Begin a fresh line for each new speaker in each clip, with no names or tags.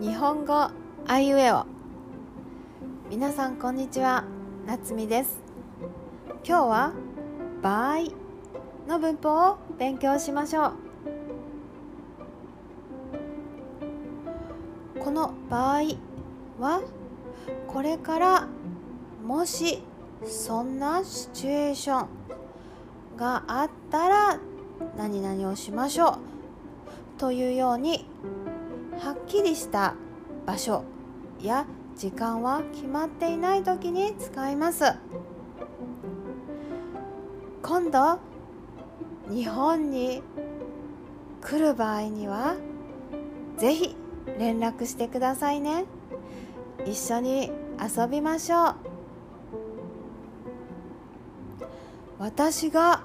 日本語あいうえお。皆さんこんにちは。夏美です。今日は場合の文法を勉強しましょう。この場合はこれからもしそんなシチュエーションがあったら何々をしましょう。というようにはっきりした場所や時間は決まっていない時に使います。今度日本に来る場合にはぜひ連絡してくださいね。一緒に遊びましょう。私が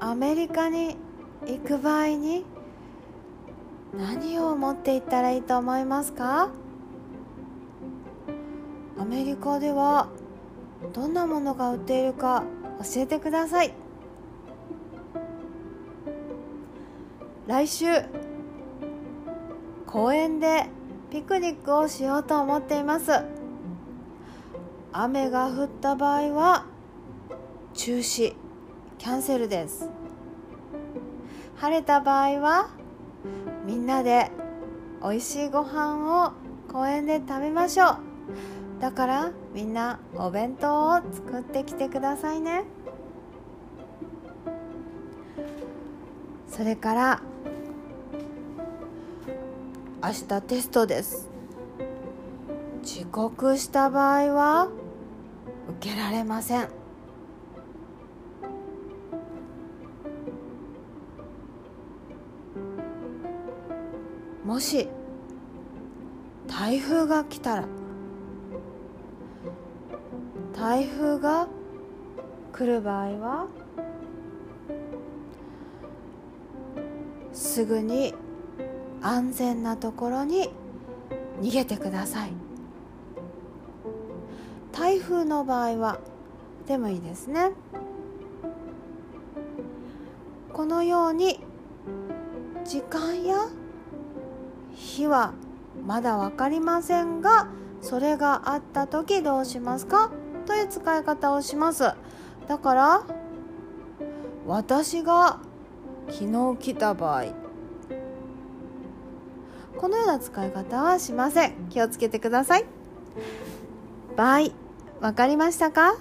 アメリカに行く場合に何を持っていったらいいと思いますか？アメリカではどんなものが売っているか教えてください。来週公園でピクニックをしようと思っています。雨が降った場合は中止キャンセルです。晴れた場合はみんなで美味しいご飯を公園で食べましょう。だからみんなお弁当を作ってきてくださいね。それから明日テストです。遅刻した場合は受けられません。もし台風が来たら台風が来る場合はすぐに安全なところに逃げてください。台風の場合はでもいいですね。このように時間や日はまだ分かりませんがそれがあった時どうしますか？という使い方をします。だから私が昨日来た場合このような使い方はしません。気をつけてください。場合分かりましたか？